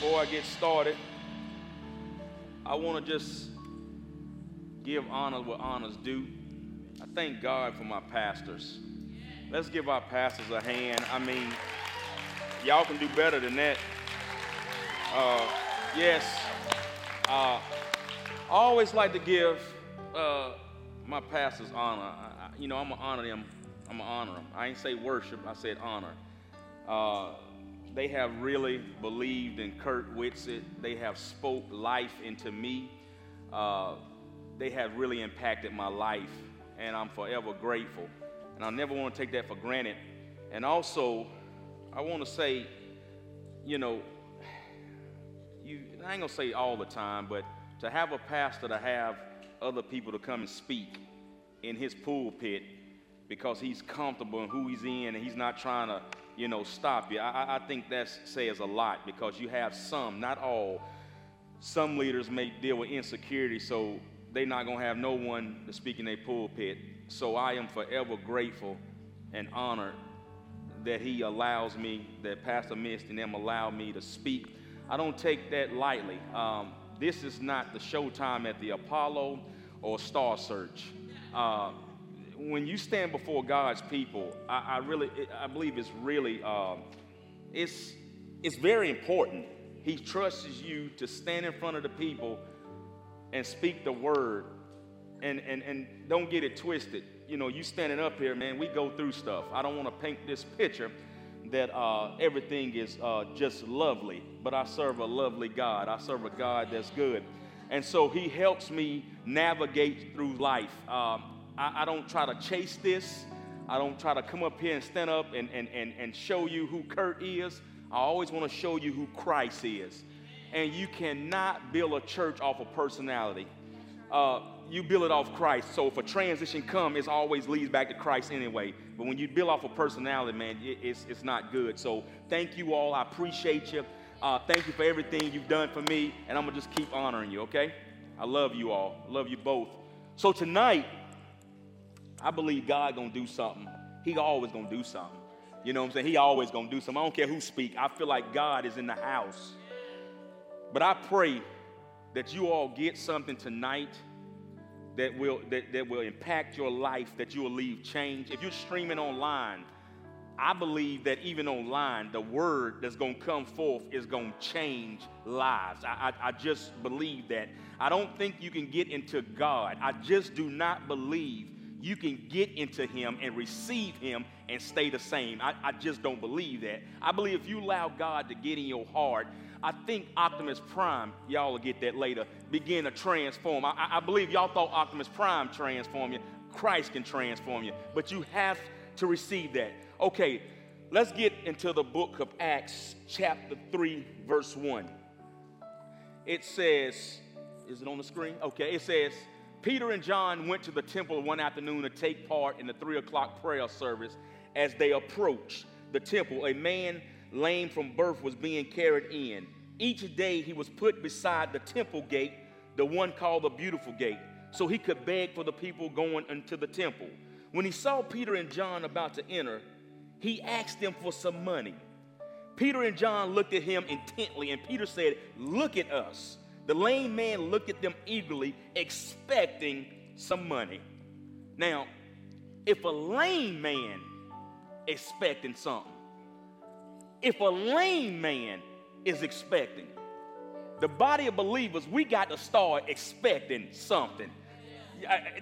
before I get started, I want to just give honor what honors due. I thank God for my pastors. Let's give our pastors a hand. I mean, y'all can do better than that. Uh, yes, uh, I always like to give uh, my pastors honor. I, you know, I'm gonna honor them. I'm gonna honor them. I ain't say worship. I said honor. They have really believed in Kurt Whitsitt. They have spoke life into me. Uh, they have really impacted my life, and I'm forever grateful. And I never want to take that for granted. And also, I want to say, you know, you I ain't gonna say all the time, but to have a pastor to have other people to come and speak in his pulpit because he's comfortable in who he's in and he's not trying to you know, stop you. I, I think that says a lot because you have some, not all. Some leaders may deal with insecurity, so they're not going to have no one to speak in their pulpit. So I am forever grateful and honored that he allows me, that Pastor Mist and them allow me to speak. I don't take that lightly. Um, this is not the showtime at the Apollo or Star Search. Uh, when you stand before God's people, I, I really, I believe it's really, um, it's, it's very important. He trusts you to stand in front of the people and speak the word. And, and, and don't get it twisted. You know, you standing up here, man, we go through stuff. I don't want to paint this picture that uh, everything is uh, just lovely, but I serve a lovely God. I serve a God that's good. And so he helps me navigate through life. Um, I, I don't try to chase this. I don't try to come up here and stand up and, and, and, and show you who Kurt is. I always want to show you who Christ is. And you cannot build a church off of personality. Uh, you build it off Christ. So if a transition comes, it always leads back to Christ anyway. But when you build off of personality, man, it, it's, it's not good. So thank you all. I appreciate you. Uh, thank you for everything you've done for me. And I'm going to just keep honoring you, okay? I love you all. love you both. So tonight, I believe God gonna do something. He always gonna do something. You know what I'm saying? He always gonna do something. I don't care who speak. I feel like God is in the house. But I pray that you all get something tonight that will that, that will impact your life, that you will leave change. If you're streaming online, I believe that even online, the word that's going to come forth is going to change lives. I, I, I, just believe that. I don't think you can get into God. I just do not believe you can get into him and receive him and stay the same. I, I, just don't believe that. I believe if you allow God to get in your heart, I think Optimus Prime, y'all will get that later, begin to transform. I, I believe y'all thought Optimus Prime transform you. Christ can transform you, but you have to receive that. Okay, let's get into the book of Acts, chapter 3, verse 1. It says, is it on the screen? Okay, it says, Peter and John went to the temple one afternoon to take part in the three o'clock prayer service. As they approached the temple, a man lame from birth was being carried in. Each day he was put beside the temple gate, the one called the Beautiful Gate, so he could beg for the people going into the temple. When he saw Peter and John about to enter, he asked them for some money. Peter and John looked at him intently, and Peter said, Look at us. The lame man looked at them eagerly, expecting some money. Now, if a lame man expecting something, if a lame man is expecting, the body of believers, we got to start expecting something.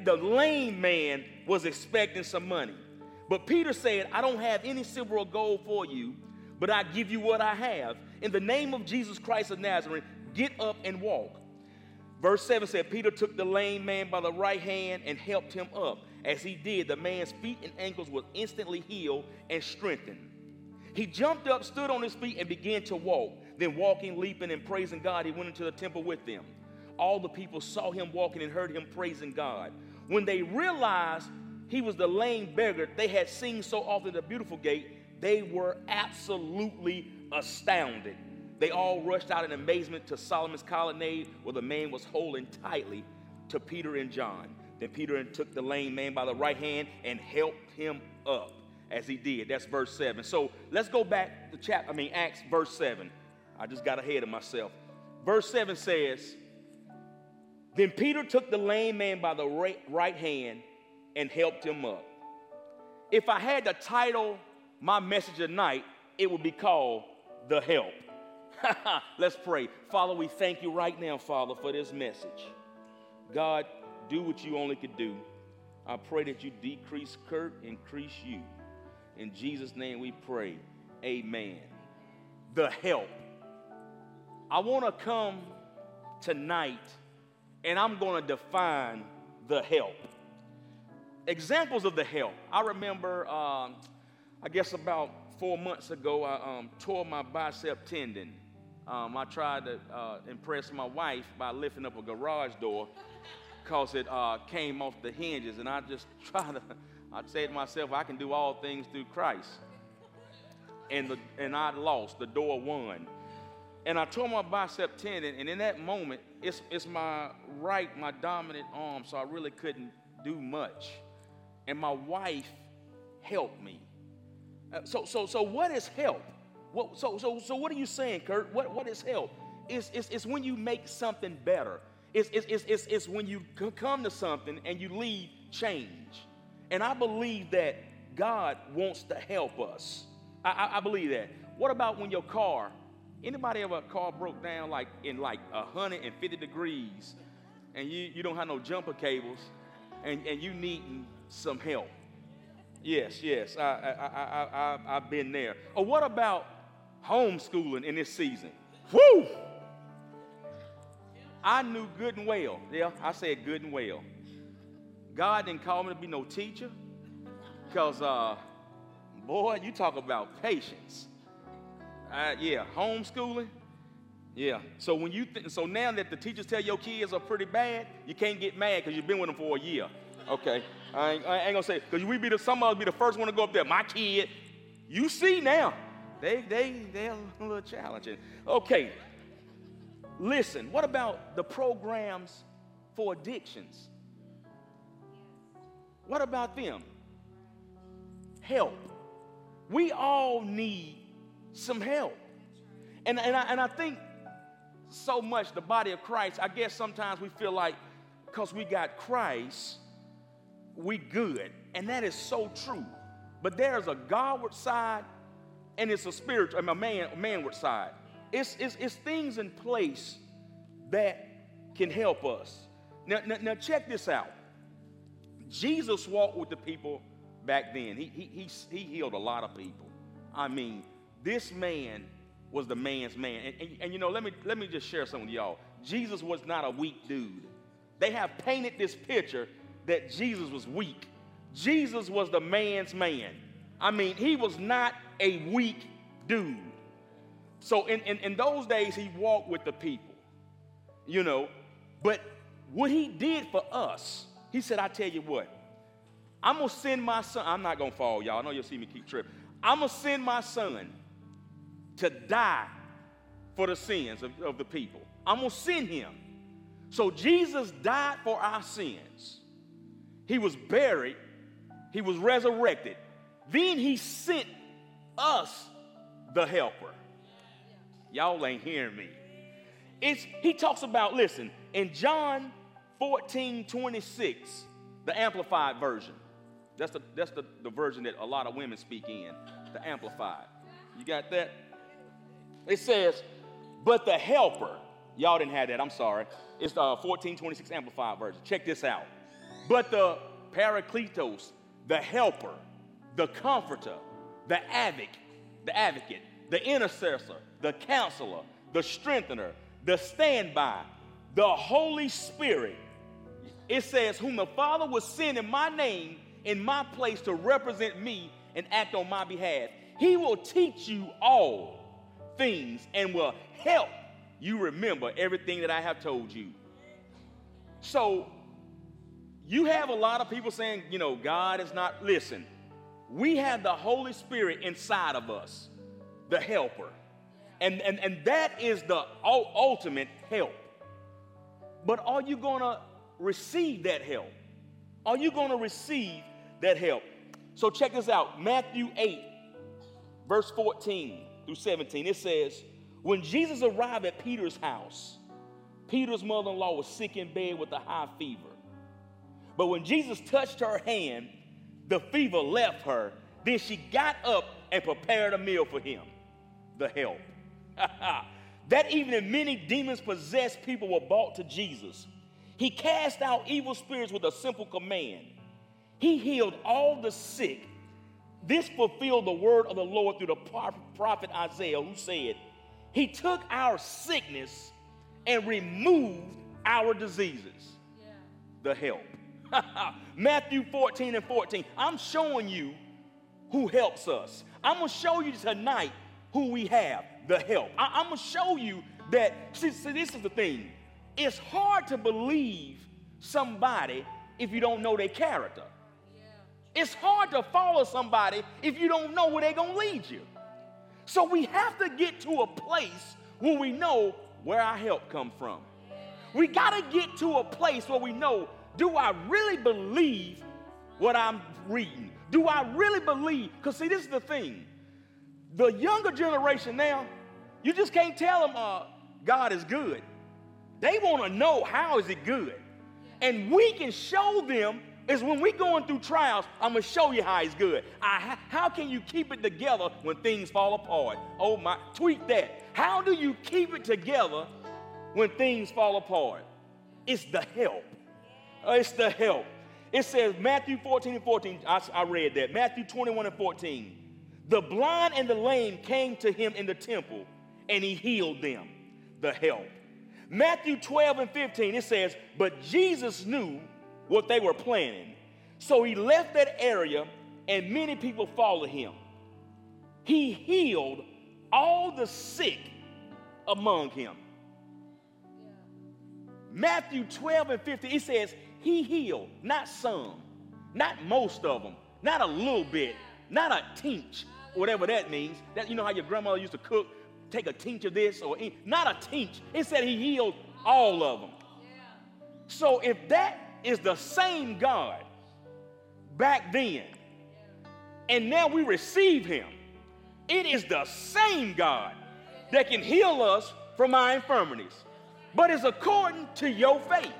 The lame man was expecting some money. But Peter said, I don't have any silver or gold for you, but I give you what I have. In the name of Jesus Christ of Nazareth, Get up and walk. Verse 7 said, Peter took the lame man by the right hand and helped him up. As he did, the man's feet and ankles were instantly healed and strengthened. He jumped up, stood on his feet, and began to walk. Then, walking, leaping, and praising God, he went into the temple with them. All the people saw him walking and heard him praising God. When they realized he was the lame beggar they had seen so often at the beautiful gate, they were absolutely astounded. They all rushed out in amazement to Solomon's colonnade where the man was holding tightly to Peter and John. Then Peter took the lame man by the right hand and helped him up as he did. That's verse 7. So let's go back to chapter, I mean, Acts verse 7. I just got ahead of myself. Verse 7 says, Then Peter took the lame man by the right hand and helped him up. If I had to title my message tonight, it would be called The Help. Let's pray. Father, we thank you right now, Father, for this message. God, do what you only could do. I pray that you decrease Kurt, increase you. In Jesus' name we pray. Amen. The help. I want to come tonight and I'm going to define the help. Examples of the help. I remember, um, I guess about four months ago, I um, tore my bicep tendon. Um, I tried to uh, impress my wife by lifting up a garage door because it uh, came off the hinges. And I just tried to, I said to myself, I can do all things through Christ. And, the, and I lost, the door won. And I tore my bicep tendon, and in that moment, it's, it's my right, my dominant arm, so I really couldn't do much. And my wife helped me. Uh, so, so, so what is help? What, so, so, so what are you saying, Kurt? What, what is help? It's, it's, it's when you make something better. It's, it's, it's, it's, it's when you come to something and you leave change. And I believe that God wants to help us. I, I, I believe that. What about when your car, anybody ever a car broke down like in like 150 degrees and you, you don't have no jumper cables and, and you needing some help? Yes, yes, I, I, I, I, I've been there. Or what about homeschooling in this season? Woo! I knew good and well. Yeah, I said good and well. God didn't call me to be no teacher because, uh, boy, you talk about patience. Uh, yeah, homeschooling. Yeah. So when you th- so now that the teachers tell your kids are pretty bad, you can't get mad because you've been with them for a year. Okay. I ain't, I ain't gonna say because we be the some of us be the first one to go up there. My kid, you see now, they they they're a little challenging. Okay. Listen, what about the programs for addictions? What about them? Help. We all need some help. And, and, I, and I think so much the body of Christ, I guess sometimes we feel like because we got Christ, we good. And that is so true. But there's a Godward side and it's a spiritual, a man, manward side. It's, it's, it's things in place that can help us. Now, now, now, check this out. Jesus walked with the people back then. He, he, he, he healed a lot of people. I mean, this man was the man's man. And, and, and, you know, let me, let me just share something with y'all. Jesus was not a weak dude. They have painted this picture that Jesus was weak. Jesus was the man's man. I mean, he was not a weak dude. So in, in, in those days, he walked with the people, you know. But what he did for us, he said, I tell you what, I'm going to send my son. I'm not going to fall, y'all. I know you'll see me keep tripping. I'm going to send my son to die for the sins of, of the people. I'm going to send him. So Jesus died for our sins. He was buried. He was resurrected. Then he sent us the helper. Y'all ain't hearing me. It's, he talks about, listen, in John 14 26, the Amplified Version. That's the, that's the, the version that a lot of women speak in, the Amplified. You got that? It says, but the helper, y'all didn't have that, I'm sorry. It's the uh, 1426 Amplified Version. Check this out. But the Parakletos, the helper, the comforter, the advocate, the advocate, the intercessor, the counselor, the strengthener, the standby, the Holy Spirit. It says, Whom the Father will send in my name, in my place to represent me and act on my behalf. He will teach you all things and will help you remember everything that I have told you. So, you have a lot of people saying, you know, God is not, listen, we have the Holy Spirit inside of us, the helper. And, and, and that is the ultimate help. But are you going to receive that help? Are you going to receive that help? So check this out Matthew 8, verse 14 through 17. It says, When Jesus arrived at Peter's house, Peter's mother in law was sick in bed with a high fever. But when Jesus touched her hand, the fever left her. Then she got up and prepared a meal for him, the help. that evening, many demons possessed people were brought to Jesus. He cast out evil spirits with a simple command. He healed all the sick. This fulfilled the word of the Lord through the prophet Isaiah, who said, He took our sickness and removed our diseases. Yeah. The help. Matthew 14 and 14. I'm showing you who helps us. I'm going to show you tonight who we have, the help. I- am going to show you that, see, see, this is the thing. It's hard to believe somebody if you don't know their character. Yeah. It's hard to follow somebody if you don't know where they're going to lead you. So we have to get to a place where we know where our help come from. We got to get to a place where we know, do I really believe what I'm reading? Do I really believe? Because see, this is the thing. The younger generation now, you just can't tell them uh, God is good. They want to know how is it good. And we can show them is when we're going through trials, I'm going to show you how it's good. I, how can you keep it together when things fall apart? Oh my, tweet that. How do you keep it together when things fall apart? It's the help. Uh, it's the help. It says, Matthew 14 and 14, I, I read that. Matthew 21 and 14. The blind and the lame came to him in the temple, and he healed them. The help. Matthew 12 and 15, it says, But Jesus knew what they were planning. So he left that area, and many people followed him. He healed all the sick among him. Matthew 12 and 15, it says, He healed, not some, not most of them, not a little bit, not a tinge, whatever that means. That you know how your grandmother used to cook, take a tinge of this or not a tinge. It said he healed all of them. So if that is the same God back then, and now we receive him, it is the same God that can heal us from our infirmities. But it's according to your faith.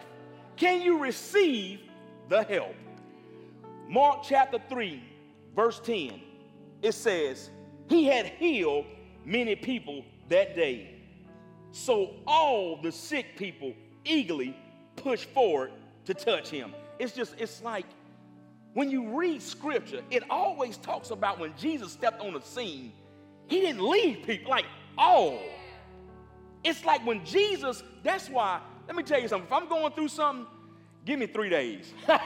Can you receive the help? Mark chapter 3, verse 10, it says, He had healed many people that day. So all the sick people eagerly pushed forward to touch him. It's just, it's like when you read scripture, it always talks about when Jesus stepped on the scene, he didn't leave people like all. It's like when Jesus, that's why, let me tell you something. If I'm going through something, give me three days.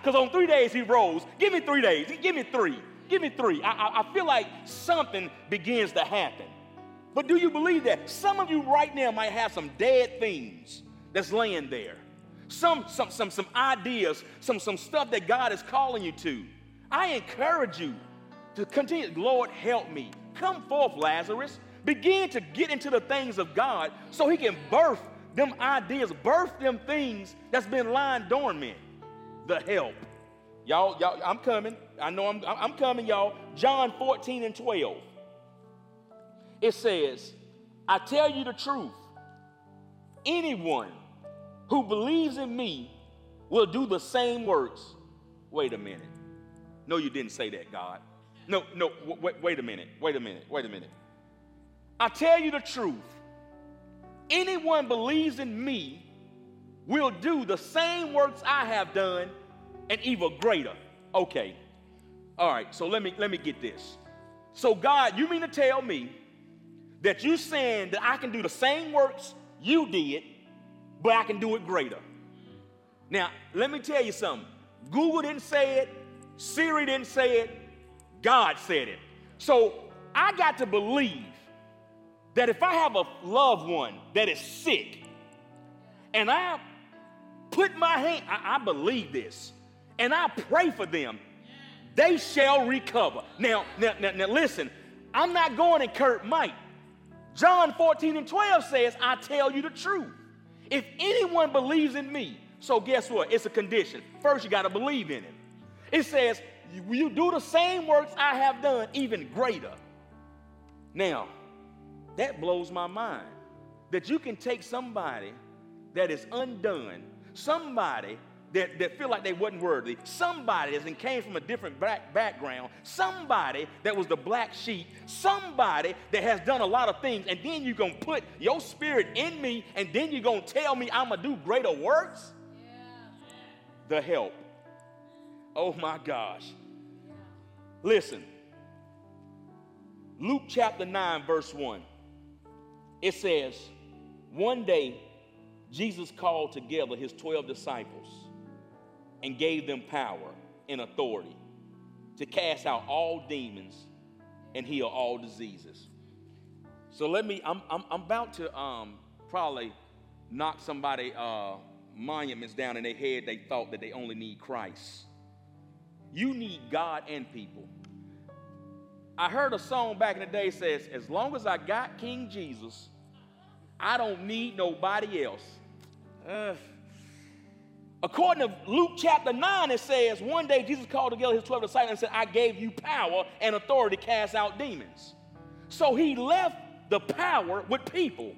Because on three days he rose. Give me three days. Give me three. Give me three. I, I, I feel like something begins to happen. But do you believe that? Some of you right now might have some dead things that's laying there. Some, some, some, some ideas, some, some stuff that God is calling you to. I encourage you to continue. Lord, help me. Come forth, Lazarus. Begin to get into the things of God so he can birth them ideas, birth them things that's been lying dormant. The help. Y'all, y'all, I'm coming. I know I'm, I'm coming, y'all. John 14 and 12. It says, I tell you the truth. Anyone who believes in me will do the same works. Wait a minute. No, you didn't say that, God. No, no, wait, wait a minute. Wait a minute. Wait a minute. I tell you the truth. Anyone believes in me will do the same works I have done and even greater. Okay. All right, so let me let me get this. So God, you mean to tell me that you saying that I can do the same works you did, but I can do it greater. Now, let me tell you something. Google didn't say it, Siri didn't say it, God said it. So I got to believe that if I have a loved one that is sick and I put my hand, I, I believe this, and I pray for them, they shall recover. Now, now, now, now listen, I'm not going in Kurt Mike. John 14 and 12 says, I tell you the truth. If anyone believes in me, so guess what? It's a condition. First, you got to believe in it. It says, you do the same works I have done, even greater. Now, That blows my mind. That you can take somebody that is undone, somebody that, that feel like they wasn't worthy, somebody that came from a different back, background, somebody that was the black sheep, somebody that has done a lot of things, and then you're gonna put your spirit in me, and then you're gonna tell me I'm gonna do greater works? Yeah. The help. Oh my gosh. Listen, Luke chapter 9, verse 1, it says, One day Jesus called together his 12 disciples and gave them power and authority to cast out all demons and heal all diseases. So let me, I'm, I'm, I'm about to um, probably knock somebody uh, monuments down in their head they thought that they only need Christ. You need God and people. I heard a song back in the day says, as long as I got King Jesus, I don't need nobody else. According to Luke chapter 9, it says, one day Jesus called together his 12 disciples and said, I gave you power and authority to cast out demons. So he left the power with people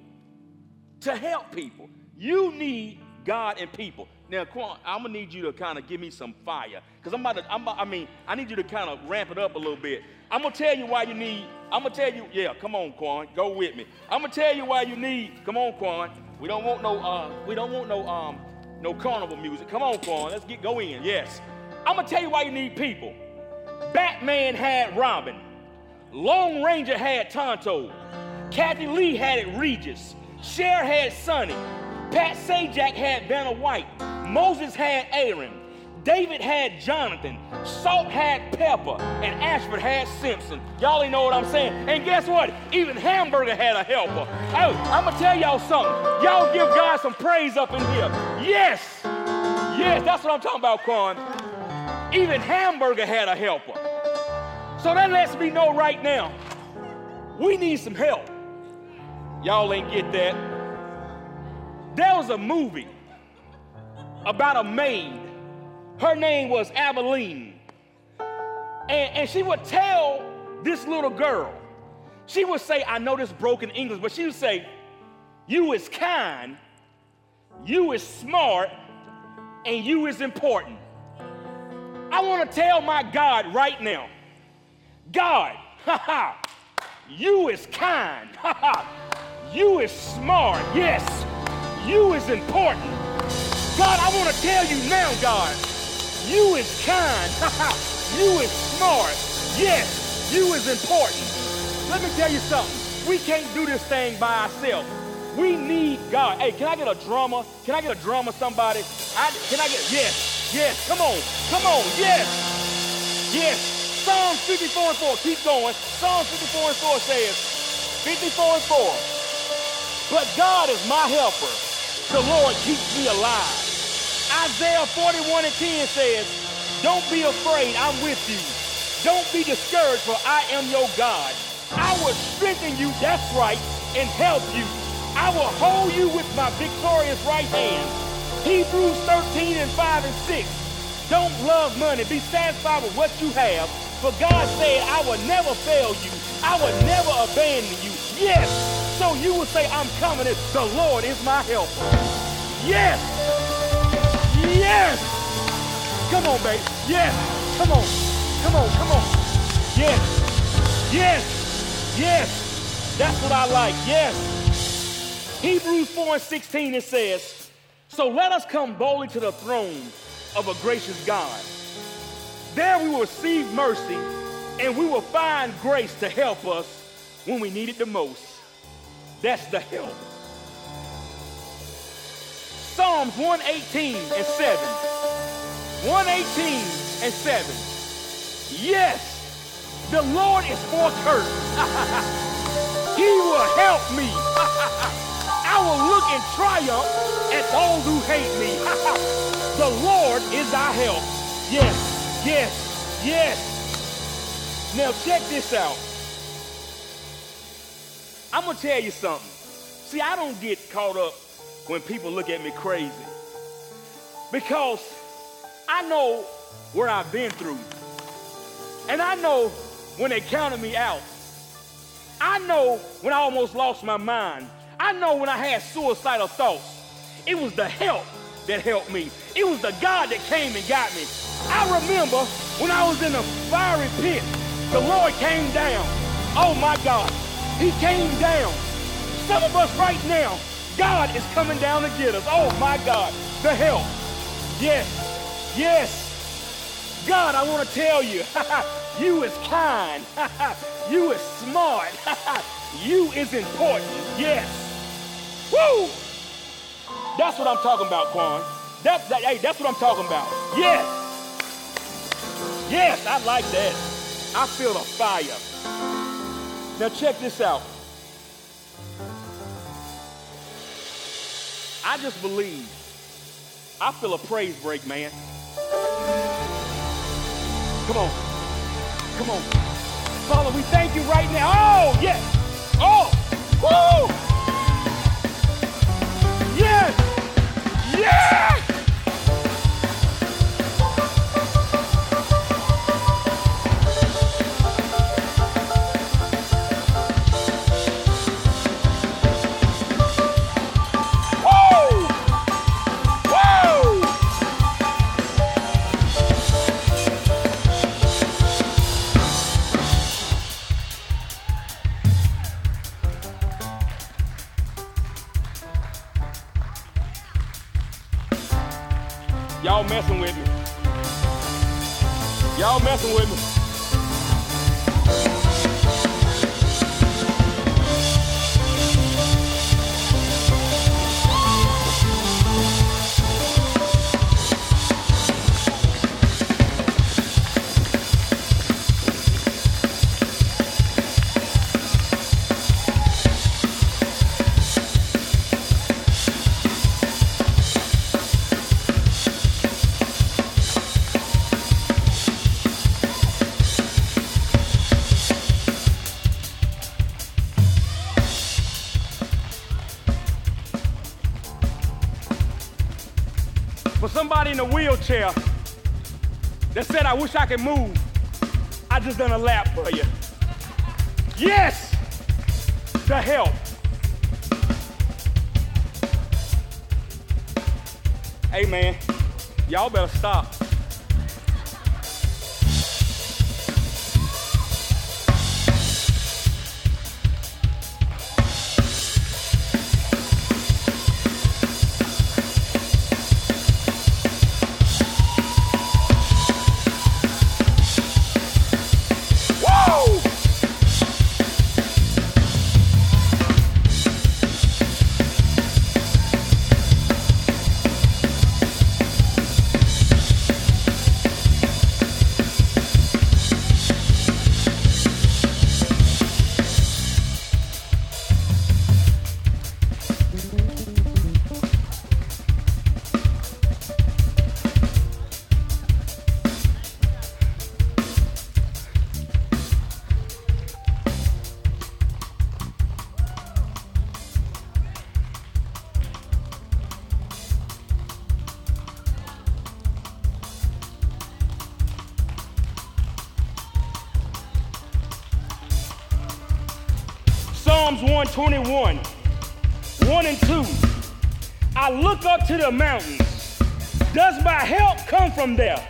to help people. You need God and people. Now, Quan, I'm gonna need you to kind of give me some fire, cause I'm about to. I'm about, I mean, I need you to kind of ramp it up a little bit. I'm gonna tell you why you need. I'm gonna tell you. Yeah, come on, Quan, go with me. I'm gonna tell you why you need. Come on, Quan. We don't want no. Uh, we don't want no. Um, no carnival music. Come on, Quan. Let's get go in. Yes. I'm gonna tell you why you need people. Batman had Robin. Lone Ranger had Tonto. Kathie Lee had it Regis. Cher had Sonny. Pat Sajak had Vanna White. Moses had Aaron. David had Jonathan. Salt had Pepper. And Ashford had Simpson. Y'all ain't know what I'm saying. And guess what? Even Hamburger had a helper. Oh, I'm to tell y'all something. Y'all give God some praise up in here. Yes. Yes, that's what I'm talking about, Quan. Even Hamburger had a helper. So that lets me know right now we need some help. Y'all ain't get that. There was a movie about a maid. Her name was Aibileen. And, and she would tell this little girl, she would say, I know this broken English, but she would say, You is kind, you is smart, and you is important. I want to tell my God right now, God, you is kind, ha you is smart, yes, you is important. God, I want to tell you now, God, you is kind. you is smart. Yes, you is important. Let me tell you something. We can't do this thing by ourselves. We need God. Hey, can I get a drummer? Can I get a drummer, somebody? I, can I get, yes, yes, come on, come on, yes, yes. Psalms 54 and 4, keep going. Psalms 54 and 4 says, 54 and 4, but God is my helper. The Lord keeps me alive. Isaiah 41 and 10 says, Don't be afraid, I'm with you. Don't be discouraged, for I am your God. I will strengthen you, that's right, and help you. I will hold you with my victorious right hand. Hebrews 13 and 5 and 6. Don't love money. Be satisfied with what you have. For God said, I will never fail you. I will never abandon you. Yes. So you will say, I'm coming. The Lord is my helper. Yes. Come on, baby. Yes! Come on. Come on, come on. Yes! Yes! Yes! That's what I like. Yes! Hebrews 4 and 16 it says, So let us come boldly to the throne of a gracious God. There we will receive mercy and we will find grace to help us when we need it the most. That's the help. Psalms 118 and 7. 118 and 7. Yes, the Lord is for curse. he will help me. I will look in triumph at all who hate me. the Lord is our help. Yes, yes, yes. Now check this out. I'm going to tell you something. See, I don't get caught up when people look at me crazy. Because I know where I've been through. And I know when they counted me out. I know when I almost lost my mind. I know when I had suicidal thoughts. It was the help that helped me. It was the God that came and got me. I remember when I was in a fiery pit, the Lord came down. Oh my God, He came down. Some of us right now, God is coming down to get us. Oh my God, the help. Yes, yes. God, I want to tell you, you is kind. you is smart. you is important. Yes. Woo! That's what I'm talking about, Quan. That, that, hey, that's what I'm talking about. Yes. Yes, I like that. I feel the fire. Now check this out. I just believe. I feel a praise break, man. Come on. Come on. Father, we thank you right now. Oh, yes. Oh, woo. Yes. Yes. Wheelchair that said, I wish I could move, I just done a lap for you. Yes, the help. Hey man, y'all better stop. I look up to the mountains. Does my help come from there?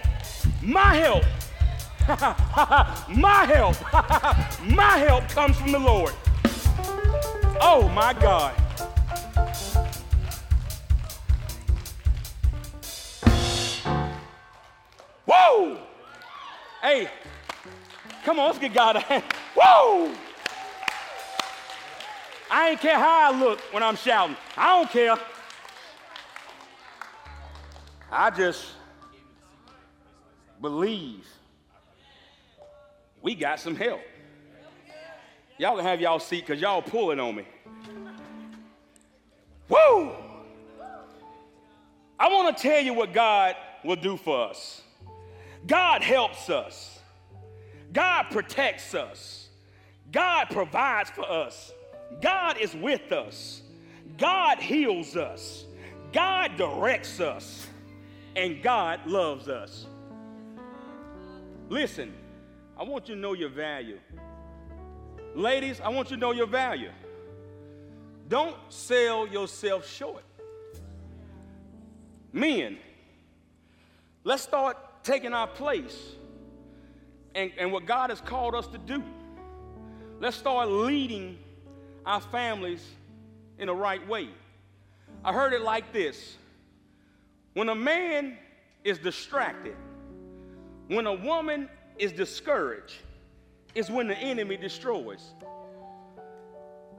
My help. my help. my help comes from the Lord. Oh my God. Whoa! Hey, come on, let's get God a hand. Whoa! I ain't care how I look when I'm shouting. I don't care. I just believe we got some help. Y'all can have y'all seat because y'all pulling on me. Woo! I want to tell you what God will do for us. God helps us. God protects us. God provides for us. God is with us. God heals us. God directs us. And God loves us. Listen, I want you to know your value. Ladies, I want you to know your value. Don't sell yourself short. Men, let's start taking our place and, and what God has called us to do. Let's start leading our families in the right way. I heard it like this when a man is distracted, when a woman is discouraged, is when the enemy destroys.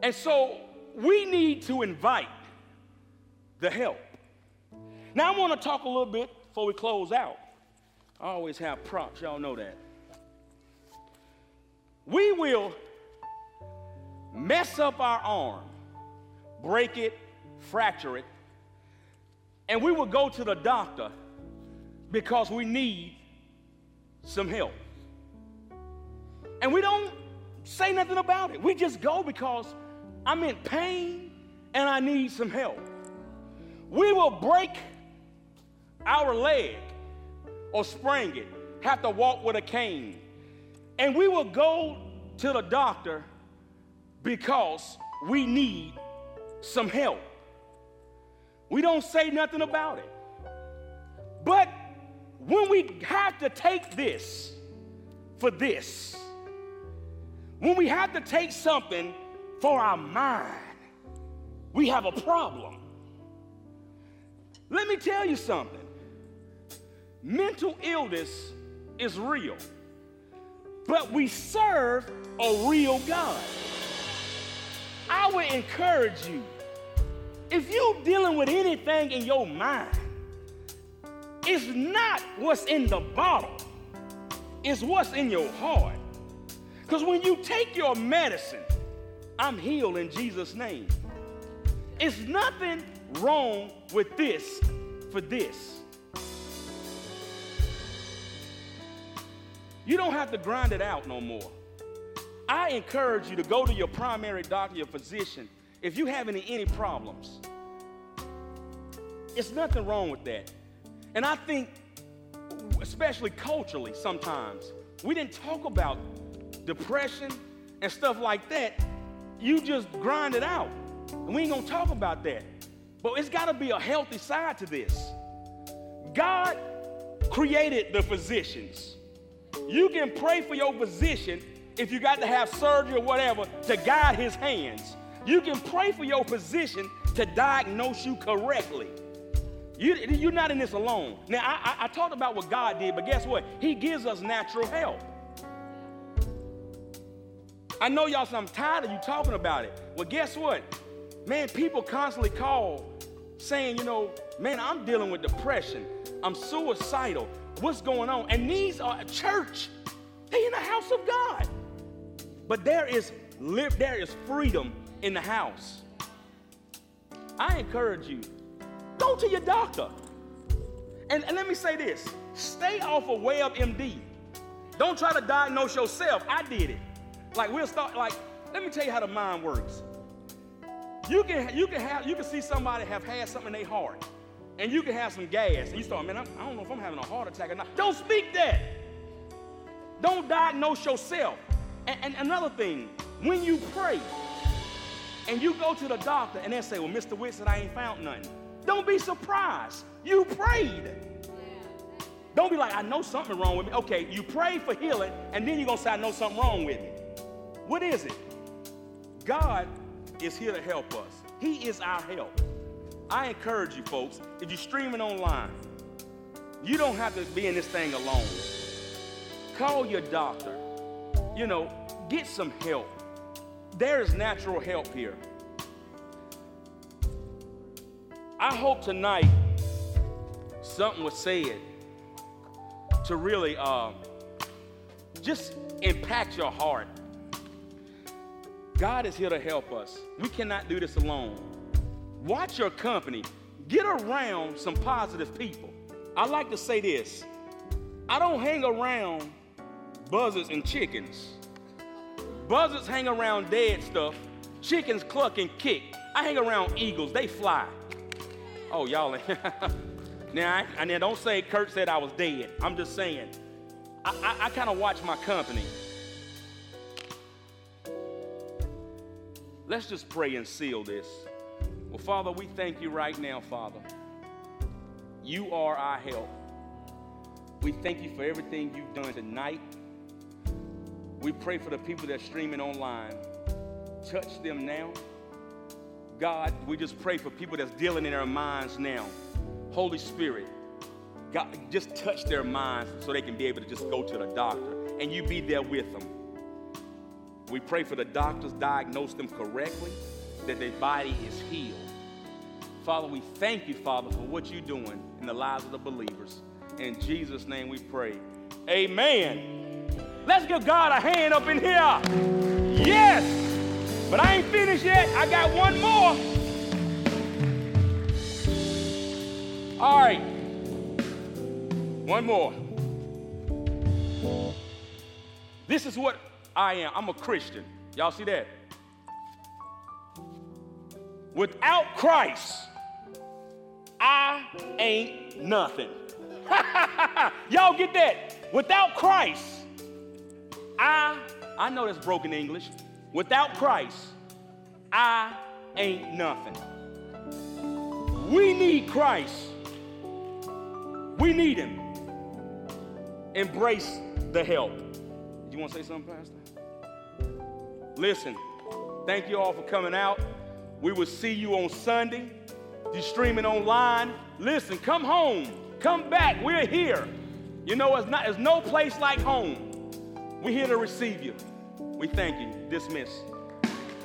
And so we need to invite the help. Now, I want to talk a little bit before we close out. I always have props, y'all know that. We will mess up our arm, break it, fracture it, and we will go to the doctor because we need some help. And we don't say nothing about it. We just go because I'm in pain and I need some help. We will break our leg or sprain it, have to walk with a cane. And we will go to the doctor because we need some help. We don't say nothing about it. But when we have to take this for this, when we have to take something for our mind, we have a problem. Let me tell you something mental illness is real, but we serve a real God. I would encourage you if you're dealing with anything in your mind, it's not what's in the bottle, it's what's in your heart. Because when you take your medicine, I'm healed in Jesus' name. It's nothing wrong with this for this. You don't have to grind it out no more. I encourage you to go to your primary doctor, your physician, if you have any, any problems. It's nothing wrong with that. And I think, especially culturally, sometimes, we didn't talk about depression and stuff like that, you just grind it out. And we ain't gonna talk about that. But it's gotta be a healthy side to this. God created the physicians. You can pray for your physician if you got to have surgery or whatever to guide his hands. You can pray for your physician to diagnose you correctly. You, you're not in this alone. Now, I, I, I talked about what God did, but guess what? He gives us natural help. I know y'all say I'm tired of you talking about it. Well, guess what? Man, people constantly call saying, you know, man, I'm dealing with depression. I'm suicidal. What's going on? And these are a church. They in the house of God. But there is live, there is freedom in the house. I encourage you, go to your doctor. And, and let me say this stay off of WebMD. Don't try to diagnose yourself. I did it. Like we'll start like, let me tell you how the mind works. You can you can have you can see somebody have had something in their heart, and you can have some gas, and you start, man, I'm, I do not know if I'm having a heart attack or not. Don't speak that. Don't diagnose yourself. And, and another thing, when you pray, and you go to the doctor, and they say, well, Mr. Whitson, I ain't found nothing. Don't be surprised. You prayed. Don't be like, I know something wrong with me. Okay, you prayed for healing, and then you're going to say, I know something wrong with me. What is it? God is here to help us. He is our help. I encourage you folks, if you're streaming online, you don't have to be in this thing alone. Call your doctor. You know, get some help. There is natural help here. I hope tonight something was said to really uh, just impact your heart God is here to help us. We cannot do this alone. Watch your company. Get around some positive people. I like to say this I don't hang around buzzards and chickens. Buzzards hang around dead stuff, chickens cluck and kick. I hang around eagles, they fly. Oh, y'all. now, I, now, don't say Kurt said I was dead. I'm just saying. I, I, I kind of watch my company. Let's just pray and seal this. Well, Father, we thank you right now, Father. You are our help. We thank you for everything you've done tonight. We pray for the people that are streaming online. Touch them now. God, we just pray for people that's dealing in their minds now. Holy Spirit, God, just touch their minds so they can be able to just go to the doctor and you be there with them. We pray for the doctors, diagnose them correctly, that their body is healed. Father, we thank you, Father, for what you're doing in the lives of the believers. In Jesus' name we pray. Amen. Let's give God a hand up in here. Yes. But I ain't finished yet. I got one more. All right. One more. This is what I am. I'm a Christian. Y'all see that? Without Christ, I ain't nothing. Y'all get that? Without Christ, I I know that's broken English. Without Christ, I ain't nothing. We need Christ. We need him. Embrace the help. You want to say something, Pastor? Listen, thank you all for coming out. We will see you on Sunday. You're streaming online. Listen, come home. Come back. We're here. You know, it's not, there's no place like home. We're here to receive you. We thank you. Dismiss.